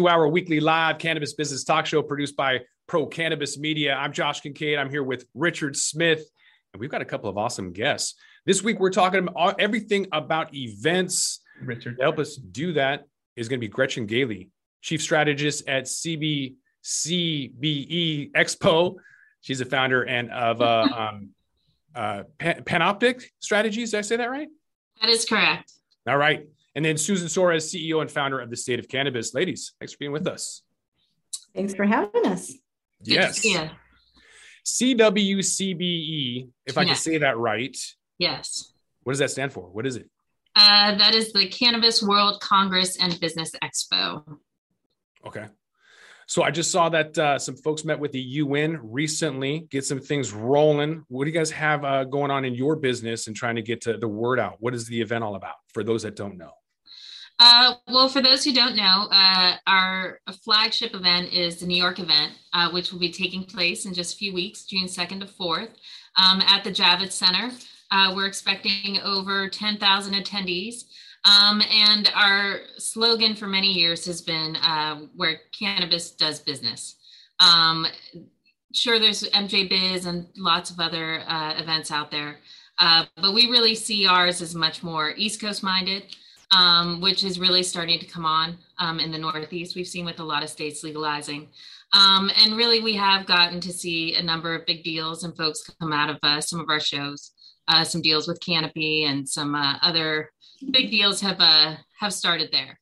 two hour weekly live cannabis business talk show produced by Pro Cannabis Media. I'm Josh Kincaid. I'm here with Richard Smith, and we've got a couple of awesome guests. This week, we're talking about everything about events. Richard. To help us do that is going to be Gretchen Gailey, Chief Strategist at CBCBE Expo. She's the founder and of uh, um, uh, Panoptic Strategies. Did I say that right? That is correct. All right. And then Susan Soares, CEO and founder of the State of Cannabis. Ladies, thanks for being with us. Thanks for having us. Yes. to. CWCBE, if I can say that right. Yes. What does that stand for? What is it? Uh, that is the Cannabis World Congress and Business Expo. Okay. So I just saw that uh, some folks met with the UN recently, get some things rolling. What do you guys have uh, going on in your business and trying to get to the word out? What is the event all about for those that don't know? Uh, well, for those who don't know, uh, our flagship event is the New York event, uh, which will be taking place in just a few weeks, June 2nd to 4th, um, at the Javits Center. Uh, we're expecting over 10,000 attendees. Um, and our slogan for many years has been uh, where cannabis does business. Um, sure, there's MJ Biz and lots of other uh, events out there, but we really see ours as much more East Coast minded um, which is really starting to come on um, in the Northeast. We've seen with a lot of states legalizing. Um, and really, we have gotten to see a number of big deals and folks come out of uh, some of our shows. Uh, some deals with Canopy and some uh, other big deals have uh, have started there.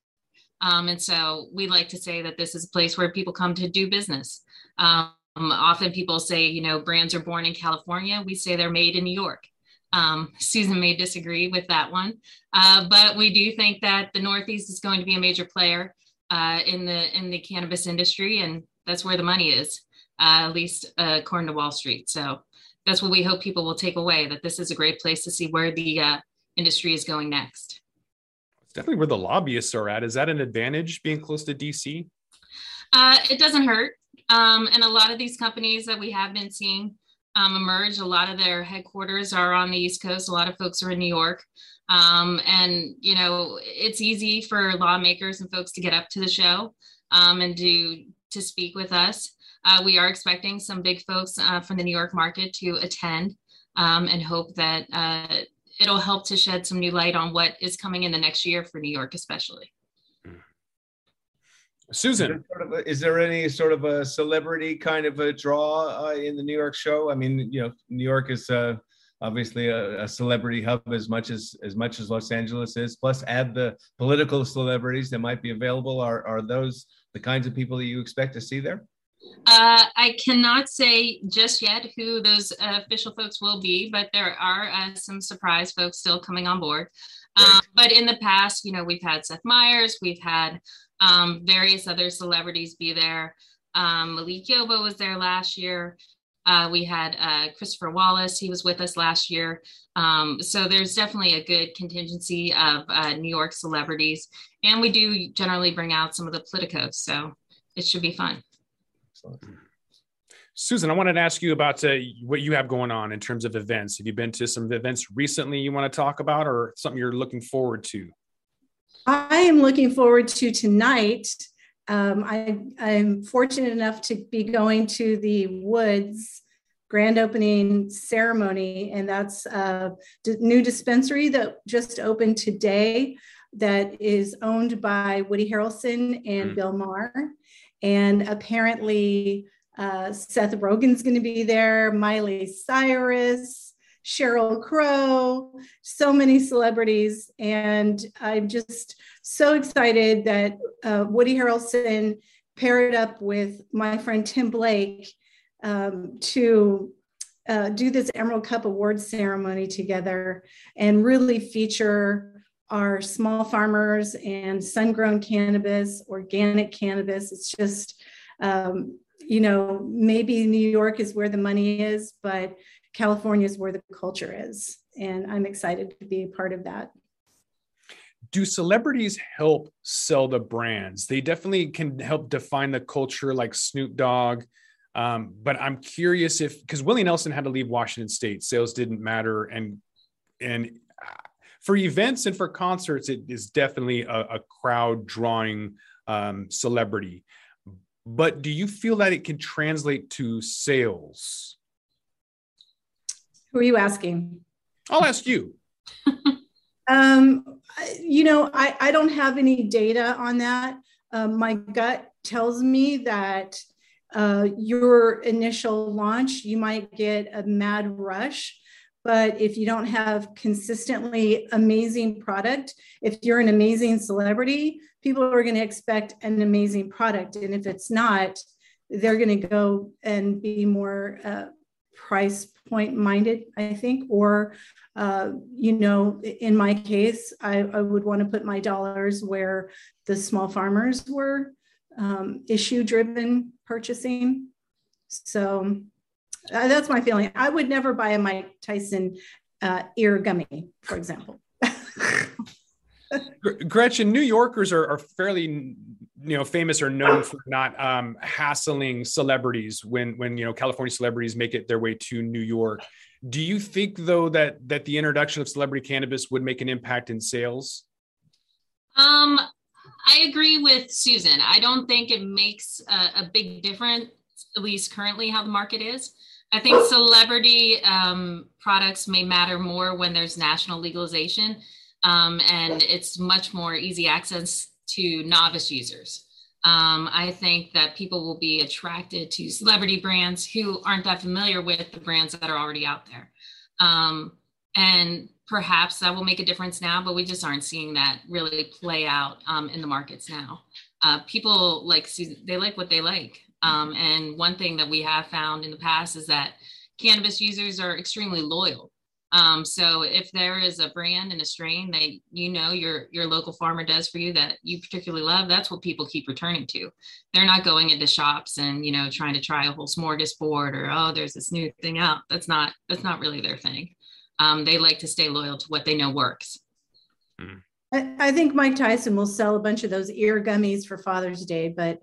Um, and so we like to say that this is a place where people come to do business. Um, often people say, you know, brands are born in California. We say they're made in New York. Um, Susan may disagree with that one, uh, but we do think that the Northeast is going to be a major player uh, in the in the cannabis industry, and that's where the money is, uh, at least uh, according to Wall Street. So that's what we hope people will take away that this is a great place to see where the uh, industry is going next. It's definitely where the lobbyists are at. Is that an advantage being close to DC? Uh, it doesn't hurt, um, and a lot of these companies that we have been seeing um, emerge. A lot of their headquarters are on the East Coast. A lot of folks are in New York. Um, and, you know, it's easy for lawmakers and folks to get up to the show um, and do to speak with us. Uh, we are expecting some big folks uh, from the New York market to attend um, and hope that uh, it'll help to shed some new light on what is coming in the next year for New York, especially. Susan, Is there, sort of a- is there any sort of a celebrity kind of a draw uh, in the New York show? I mean, you know, New York is uh, obviously a, a celebrity hub as much as as much as Los Angeles is. Plus, add the political celebrities that might be available. Are are those the kinds of people that you expect to see there? Uh, I cannot say just yet who those uh, official folks will be, but there are uh, some surprise folks still coming on board. Um, but in the past, you know, we've had Seth Meyers, we've had um, various other celebrities be there. Um, Malik Yoba was there last year. Uh, we had uh, Christopher Wallace, he was with us last year. Um, so there's definitely a good contingency of uh, New York celebrities. And we do generally bring out some of the politicos. So it should be fun. Susan, I wanted to ask you about uh, what you have going on in terms of events. Have you been to some events recently you want to talk about, or something you're looking forward to? I am looking forward to tonight. Um, I, I'm fortunate enough to be going to the Woods grand opening ceremony, and that's a new dispensary that just opened today that is owned by Woody Harrelson and Mm. Bill Maher. And apparently, uh, Seth Rogen's going to be there, Miley Cyrus, Sheryl Crow, so many celebrities. And I'm just so excited that uh, Woody Harrelson paired up with my friend Tim Blake um, to uh, do this Emerald Cup Awards ceremony together and really feature our small farmers and sun grown cannabis, organic cannabis. It's just, um, you know, maybe New York is where the money is, but California is where the culture is. And I'm excited to be a part of that. Do celebrities help sell the brands? They definitely can help define the culture, like Snoop Dogg. Um, but I'm curious if because Willie Nelson had to leave Washington State, sales didn't matter, and and uh, for events and for concerts, it is definitely a, a crowd drawing um, celebrity. But do you feel that it can translate to sales? Who are you asking? I'll ask you. um, you know, I, I don't have any data on that. Um, my gut tells me that uh, your initial launch, you might get a mad rush. But if you don't have consistently amazing product, if you're an amazing celebrity, people are going to expect an amazing product. And if it's not, they're going to go and be more uh, price point minded, I think. Or, uh, you know, in my case, I, I would want to put my dollars where the small farmers were um, issue driven purchasing. So uh, that's my feeling. I would never buy a Mike Tyson uh, ear gummy, for example. Gretchen, New Yorkers are, are, fairly, you know, famous or known for not um, hassling celebrities when when you know California celebrities make it their way to New York. Do you think though that that the introduction of celebrity cannabis would make an impact in sales? Um, I agree with Susan. I don't think it makes a, a big difference, at least currently, how the market is. I think celebrity um, products may matter more when there's national legalization, um, and it's much more easy access to novice users. Um, I think that people will be attracted to celebrity brands who aren't that familiar with the brands that are already out there. Um, and perhaps that will make a difference now, but we just aren't seeing that really play out um, in the markets now. Uh, people like they like what they like, um, and one thing that we have found in the past is that cannabis users are extremely loyal. Um, so if there is a brand and a strain that you know your your local farmer does for you that you particularly love, that's what people keep returning to. They're not going into shops and you know trying to try a whole smorgasbord or oh there's this new thing out. That's not that's not really their thing um, they like to stay loyal to what they know works. Mm. I, I think Mike Tyson will sell a bunch of those ear gummies for Father's Day, but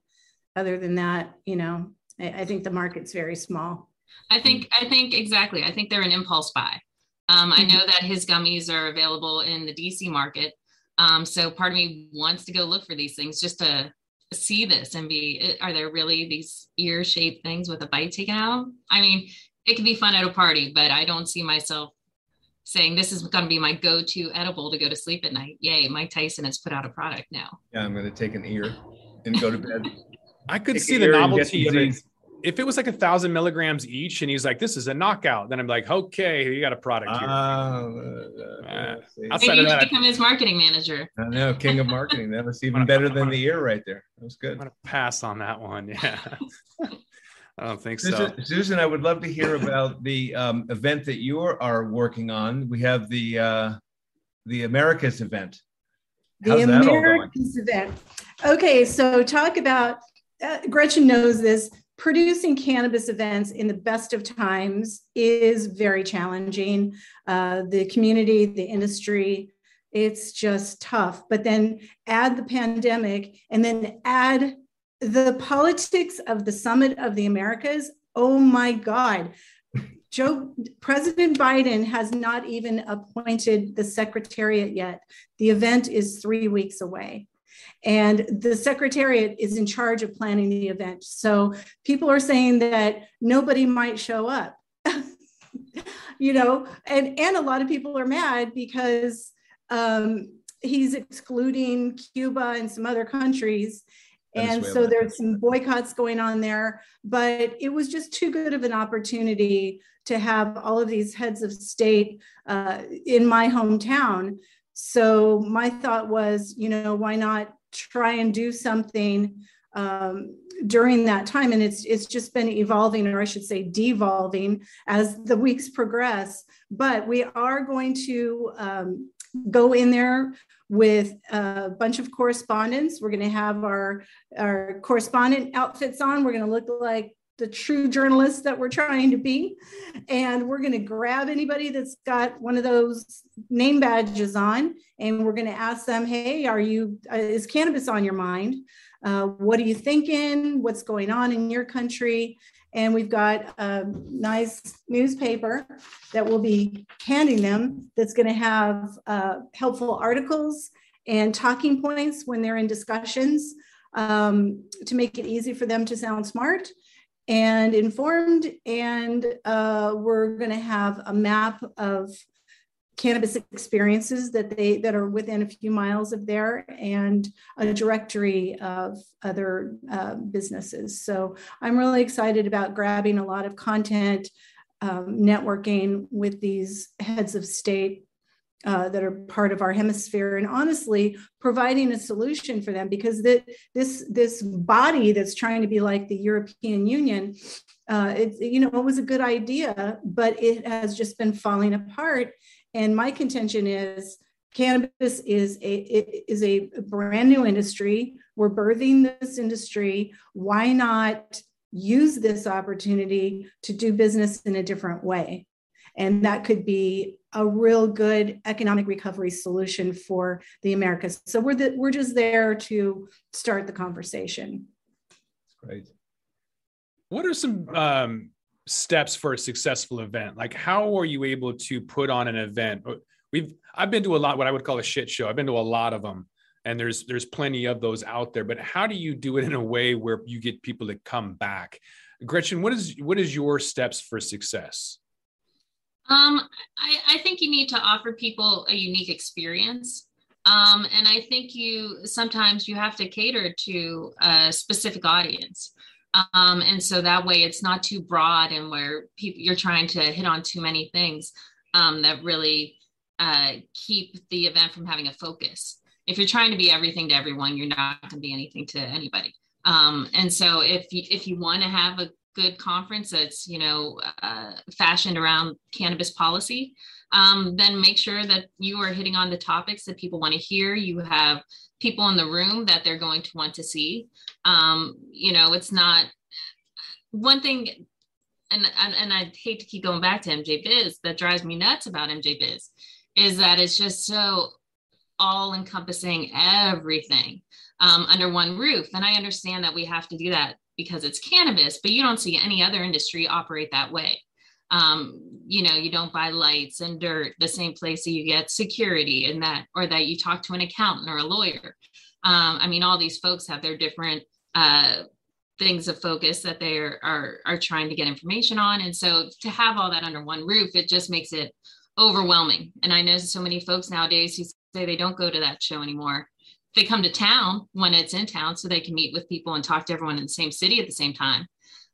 other than that, you know, I, I think the market's very small. I think I think exactly. I think they're an impulse buy. Um, I know that his gummies are available in the DC market. Um, so part of me wants to go look for these things just to see this and be are there really these ear shaped things with a bite taken out? I mean, it could be fun at a party, but I don't see myself saying this is going to be my go-to edible to go to sleep at night. Yay, Mike Tyson has put out a product now. Yeah, I'm going to take an ear and go to bed. I could take see the novelty of it. If it was like a thousand milligrams each, and he's like, "This is a knockout," then I'm like, "Okay, you got a product here." Uh, uh, outside of that, become his marketing manager. I know, king of marketing. That was even better than the ear right there. That was good. I'm gonna pass on that one. Yeah. I don't think Susan, so. Susan, I would love to hear about the um, event that you are working on. We have the uh, the Americas event. How's the Americas event. Okay, so talk about uh, Gretchen knows this. Producing cannabis events in the best of times is very challenging. Uh, the community, the industry, it's just tough. But then add the pandemic and then add the politics of the Summit of the Americas, oh my God. Joe, President Biden has not even appointed the secretariat yet. The event is three weeks away. And the secretariat is in charge of planning the event. So people are saying that nobody might show up. you know, and, and a lot of people are mad because um, he's excluding Cuba and some other countries and so there's some boycotts going on there but it was just too good of an opportunity to have all of these heads of state uh, in my hometown so my thought was you know why not try and do something um, during that time and it's it's just been evolving or i should say devolving as the weeks progress but we are going to um, go in there with a bunch of correspondents. We're going to have our, our correspondent outfits on. We're going to look like the true journalists that we're trying to be. And we're going to grab anybody that's got one of those name badges on, and we're going to ask them, hey, are you, uh, is cannabis on your mind? Uh, what are you thinking? What's going on in your country? And we've got a nice newspaper that we'll be handing them that's going to have uh, helpful articles and talking points when they're in discussions um, to make it easy for them to sound smart and informed. And uh, we're going to have a map of cannabis experiences that they that are within a few miles of there and a directory of other uh, businesses so i'm really excited about grabbing a lot of content um, networking with these heads of state uh, that are part of our hemisphere and honestly providing a solution for them because that this this body that's trying to be like the european union uh, it, you know it was a good idea but it has just been falling apart. And my contention is cannabis is a is a brand new industry. We're birthing this industry. Why not use this opportunity to do business in a different way? And that could be a real good economic recovery solution for the Americas. So we're the, we're just there to start the conversation. Great. What are some um, steps for a successful event? Like, how are you able to put on an event? We've I've been to a lot what I would call a shit show. I've been to a lot of them, and there's there's plenty of those out there. But how do you do it in a way where you get people to come back? Gretchen, what is what is your steps for success? Um, I, I think you need to offer people a unique experience. Um, and I think you sometimes you have to cater to a specific audience. Um, and so that way it's not too broad and where people you're trying to hit on too many things um, that really uh, keep the event from having a focus. If you're trying to be everything to everyone, you're not going to be anything to anybody. Um, and so if you, if you want to have a good conference that's you know uh, fashioned around cannabis policy um, then make sure that you are hitting on the topics that people want to hear. You have people in the room that they're going to want to see. Um, you know it's not one thing and, and and i hate to keep going back to mj biz that drives me nuts about mj biz is that it's just so all encompassing everything um, under one roof and i understand that we have to do that because it's cannabis, but you don't see any other industry operate that way. Um, you know, you don't buy lights and dirt the same place that you get security and that, or that you talk to an accountant or a lawyer. Um, I mean, all these folks have their different uh, things of focus that they are, are are trying to get information on, and so to have all that under one roof, it just makes it overwhelming. And I know so many folks nowadays who say they don't go to that show anymore they come to town when it's in town so they can meet with people and talk to everyone in the same city at the same time.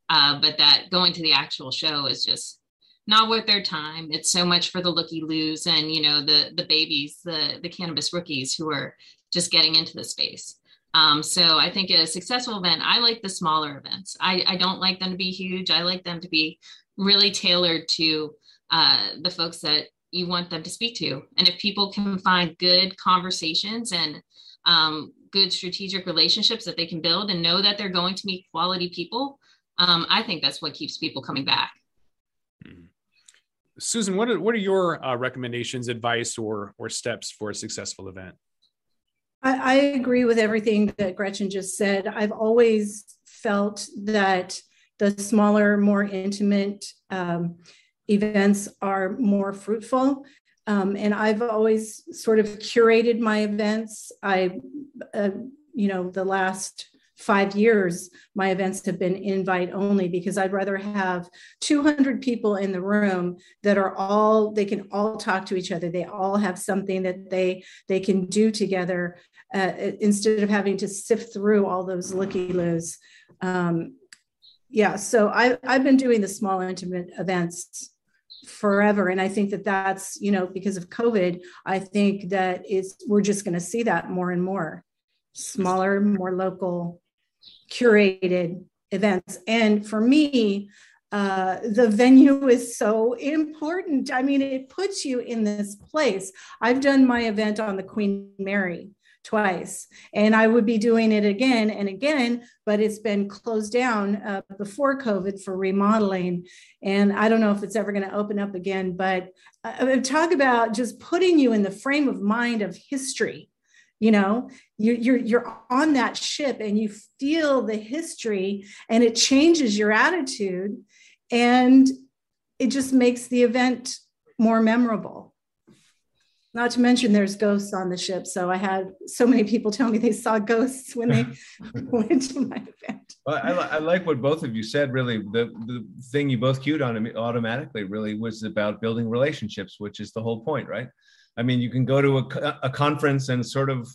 Uh, but that going to the actual show is just not worth their time. It's so much for the looky loos and you know the the babies, the the cannabis rookies who are just getting into the space. Um, so I think a successful event, I like the smaller events. I, I don't like them to be huge. I like them to be really tailored to uh, the folks that you want them to speak to. And if people can find good conversations and um, good strategic relationships that they can build and know that they're going to meet quality people, um, I think that's what keeps people coming back. Mm-hmm. Susan, what are, what are your uh, recommendations, advice, or or steps for a successful event? I, I agree with everything that Gretchen just said. I've always felt that the smaller, more intimate um, events are more fruitful. Um, and I've always sort of curated my events. I, uh, you know, the last five years, my events have been invite only because I'd rather have 200 people in the room that are all, they can all talk to each other. They all have something that they, they can do together uh, instead of having to sift through all those looky loos. Um, yeah, so I, I've been doing the small intimate events forever. And i think that that's you know because of covid i think that it's we're just going to see that more and more. Smaller more local curated events. And for me uh, the venue is so important. I mean it puts you in this place. I've done my event on the queen mary twice. And I would be doing it again and again, but it's been closed down uh, before COVID for remodeling. And I don't know if it's ever going to open up again, but uh, talk about just putting you in the frame of mind of history. You know, you, you're you're on that ship and you feel the history, and it changes your attitude, and it just makes the event more memorable not to mention there's ghosts on the ship. So I had so many people tell me they saw ghosts when they went to my event. Well, I, I, like what both of you said. Really, the, the thing you both cued on automatically really was about building relationships, which is the whole point, right? I mean, you can go to a, a conference and sort of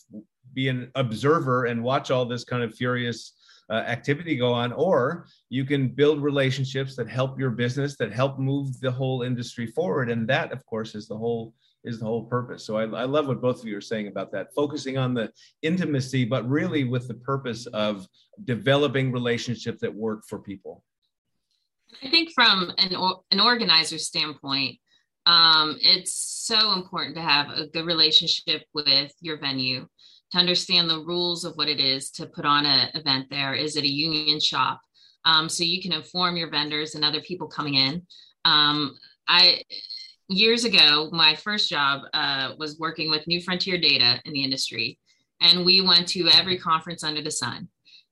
be an observer and watch all this kind of furious uh, activity go on, or you can build relationships that help your business, that help move the whole industry forward. And that, of course, is the whole is the whole purpose. So I, I love what both of you are saying about that, focusing on the intimacy, but really with the purpose of developing relationships that work for people. I think from an, an organizer standpoint, um, it's so important to have a good relationship with your venue, to understand the rules of what it is to put on an event there. Is it a union shop? Um, so you can inform your vendors and other people coming in. Um, I years ago, my first job uh, was working with New Frontier Data in the industry, and we went to every conference under the sun.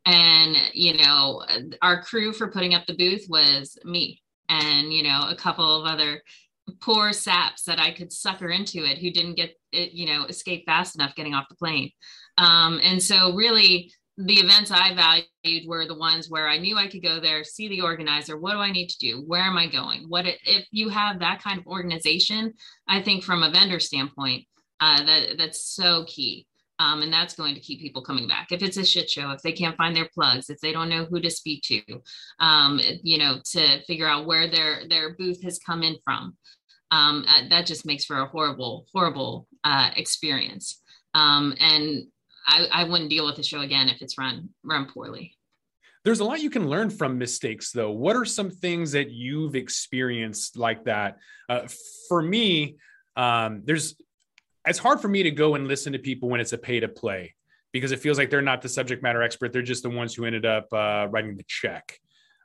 And you know, our crew for putting up the booth was me, and you know, a couple of other poor saps that I could sucker into it who didn't get it, you know, escape fast enough getting off the plane. Um, and so, really, the events I valued were the ones where I knew I could go there, see the organizer. What do I need to do? Where am I going? What it, if you have that kind of organization? I think from a vendor standpoint, uh, that that's so key, um, and that's going to keep people coming back. If it's a shit show, if they can't find their plugs, if they don't know who to speak to, um, you know, to figure out where their their booth has come in from, um, uh, that just makes for a horrible, horrible uh, experience. Um, and I, I wouldn't deal with the show again if it's run run poorly. There's a lot you can learn from mistakes, though. What are some things that you've experienced like that? Uh, for me, um, there's it's hard for me to go and listen to people when it's a pay to play because it feels like they're not the subject matter expert. They're just the ones who ended up uh, writing the check.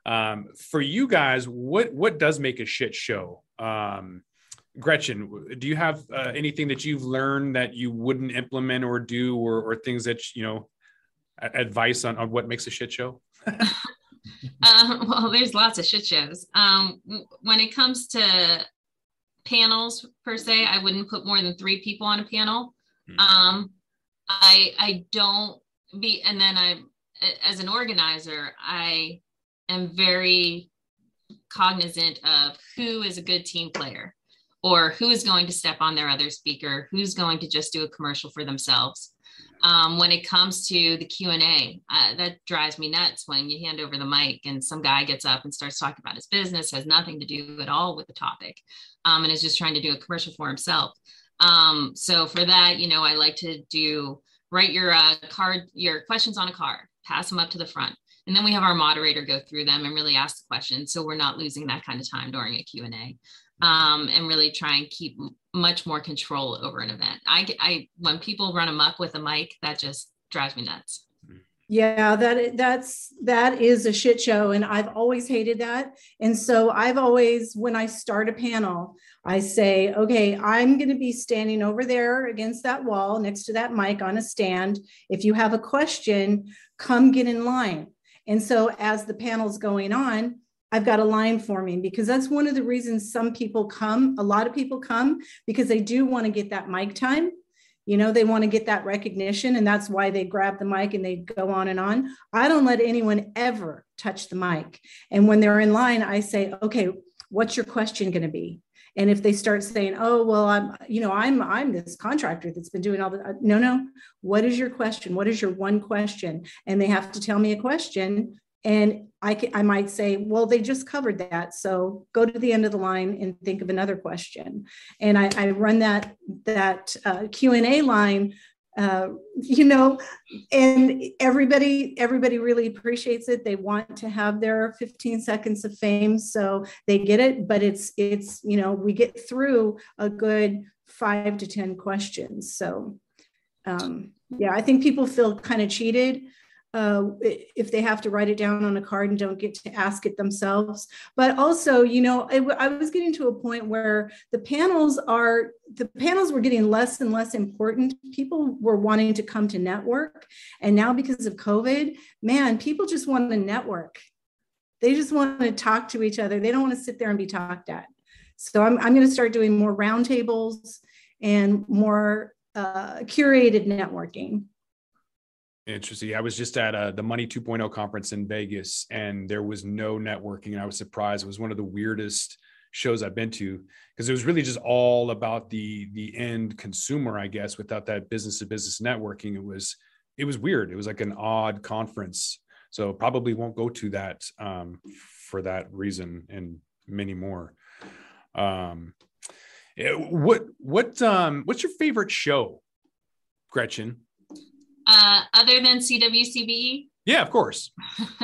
Um, for you guys, what what does make a shit show? Um, Gretchen, do you have uh, anything that you've learned that you wouldn't implement or do, or, or things that you know, advice on, on what makes a shit show? uh, well, there's lots of shit shows. Um, when it comes to panels per se, I wouldn't put more than three people on a panel. Mm-hmm. Um, I I don't be, and then I, as an organizer, I am very cognizant of who is a good team player or who is going to step on their other speaker who's going to just do a commercial for themselves. Um, when it comes to the q&a uh, that drives me nuts when you hand over the mic and some guy gets up and starts talking about his business has nothing to do at all with the topic um, and is just trying to do a commercial for himself. Um, so for that you know i like to do write your uh, card your questions on a card pass them up to the front and then we have our moderator go through them and really ask the questions so we're not losing that kind of time during a q&a um, and really try and keep much more control over an event. I, I when people run amok with a mic, that just drives me nuts. Yeah, that that's that is a shit show, and I've always hated that. And so I've always, when I start a panel, I say, okay, I'm going to be standing over there against that wall next to that mic on a stand. If you have a question, come get in line. And so as the panel's going on, I've got a line forming because that's one of the reasons some people come. A lot of people come because they do want to get that mic time. You know, they want to get that recognition, and that's why they grab the mic and they go on and on. I don't let anyone ever touch the mic. And when they're in line, I say, okay, what's your question going to be? And if they start saying, "Oh, well, I'm, you know, I'm, I'm this contractor that's been doing all the," uh, no, no. What is your question? What is your one question? And they have to tell me a question and I, can, I might say, well, they just covered that. So go to the end of the line and think of another question. And I, I run that, that uh, Q&A line, uh, you know, and everybody, everybody really appreciates it. They want to have their 15 seconds of fame. So they get it, but it's, it's, you know, we get through a good five to 10 questions. So um, yeah, I think people feel kind of cheated uh, if they have to write it down on a card and don't get to ask it themselves. But also, you know, I, was getting to a point where the panels are the panels were getting less and less important. People were wanting to come to network, and now because of COVID, man, people just want to network. They just want to talk to each other. They don't want to sit there and be talked at. So I'm I'm going to start doing more roundtables and more uh, curated networking. Interesting. I was just at uh, the Money 2.0 conference in Vegas, and there was no networking. And I was surprised. It was one of the weirdest shows I've been to because it was really just all about the the end consumer, I guess, without that business to business networking. It was it was weird. It was like an odd conference. So probably won't go to that um, for that reason and many more. Um, eh, what what um, what's your favorite show, Gretchen? Uh, other than CWCBE? Yeah, of course.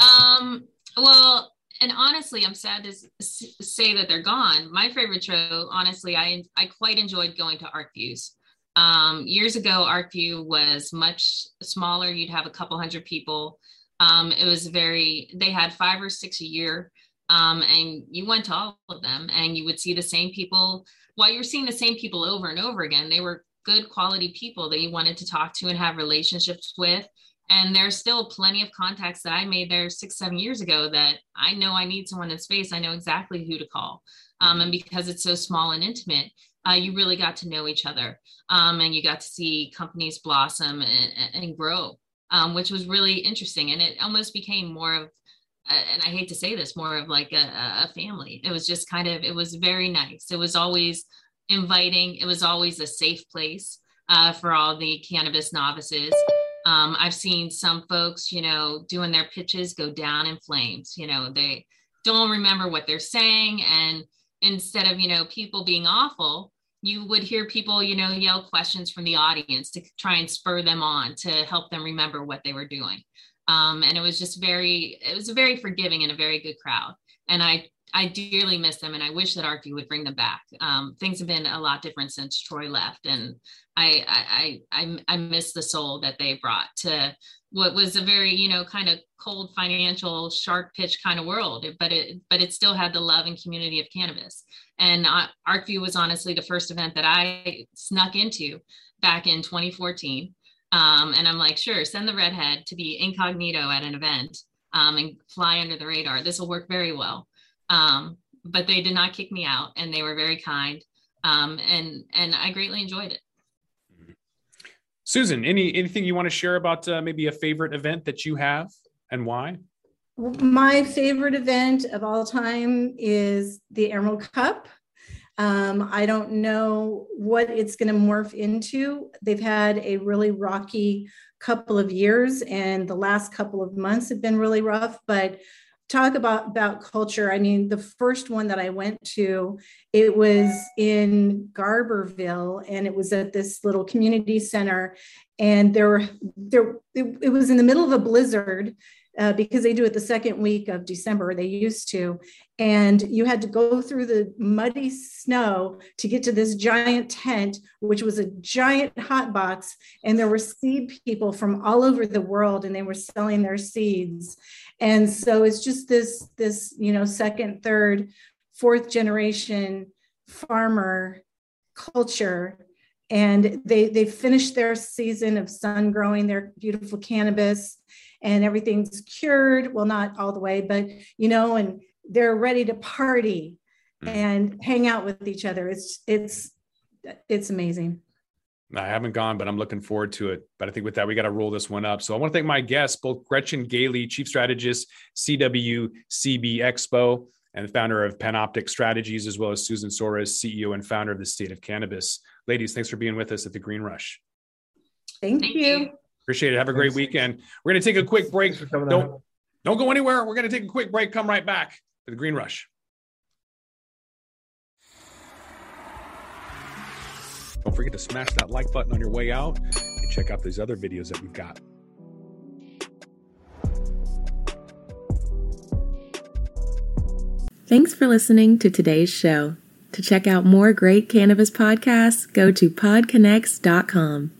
um, well, and honestly, I'm sad to say that they're gone. My favorite show, honestly, I I quite enjoyed going to ArcViews. Um, years ago, ArcView was much smaller. You'd have a couple hundred people. Um, it was very. They had five or six a year, um, and you went to all of them, and you would see the same people. While you're seeing the same people over and over again, they were good quality people that you wanted to talk to and have relationships with. And there's still plenty of contacts that I made there six, seven years ago that I know I need someone in space. I know exactly who to call. Um, and because it's so small and intimate, uh, you really got to know each other um, and you got to see companies blossom and, and grow, um, which was really interesting. And it almost became more of, uh, and I hate to say this, more of like a, a family. It was just kind of, it was very nice. It was always inviting. It was always a safe place uh, for all the cannabis novices. Um, I've seen some folks, you know, doing their pitches go down in flames. You know, they don't remember what they're saying. And instead of, you know, people being awful, you would hear people, you know, yell questions from the audience to try and spur them on to help them remember what they were doing. Um, and it was just very, it was a very forgiving and a very good crowd. And I I dearly miss them, and I wish that ArcView would bring them back. Um, things have been a lot different since Troy left, and I, I I I miss the soul that they brought to what was a very you know kind of cold financial shark pitch kind of world, but it but it still had the love and community of cannabis. And uh, ArcView was honestly the first event that I snuck into back in 2014. Um, and I'm like, sure, send the redhead to be incognito at an event um, and fly under the radar. This will work very well. Um, but they did not kick me out and they were very kind. Um, and, and I greatly enjoyed it. Susan, any, anything you want to share about uh, maybe a favorite event that you have and why? My favorite event of all time is the Emerald Cup. Um, I don't know what it's going to morph into. They've had a really rocky couple of years, and the last couple of months have been really rough. But talk about about culture i mean the first one that i went to it was in garberville and it was at this little community center and there were there it, it was in the middle of a blizzard uh, because they do it the second week of December, they used to. And you had to go through the muddy snow to get to this giant tent, which was a giant hot box. And there were seed people from all over the world, and they were selling their seeds. And so it's just this, this, you know, second, third, fourth generation farmer culture and they they finished their season of sun growing their beautiful cannabis and everything's cured well not all the way but you know and they're ready to party mm. and hang out with each other it's it's it's amazing I haven't gone, but I'm looking forward to it. But I think with that, we got to roll this one up. So I want to thank my guests, both Gretchen Gailey, Chief Strategist, CWCB Expo, and the founder of Panoptic Strategies, as well as Susan Soares, CEO and founder of the State of Cannabis. Ladies, thanks for being with us at the Green Rush. Thank, thank you. you. Appreciate it. Have a great weekend. We're going to take a quick break. Don't, don't go anywhere. We're going to take a quick break. Come right back to the Green Rush. Don't forget to smash that like button on your way out and check out these other videos that we've got. Thanks for listening to today's show. To check out more great cannabis podcasts, go to podconnects.com.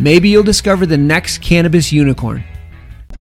maybe you'll discover the next cannabis unicorn.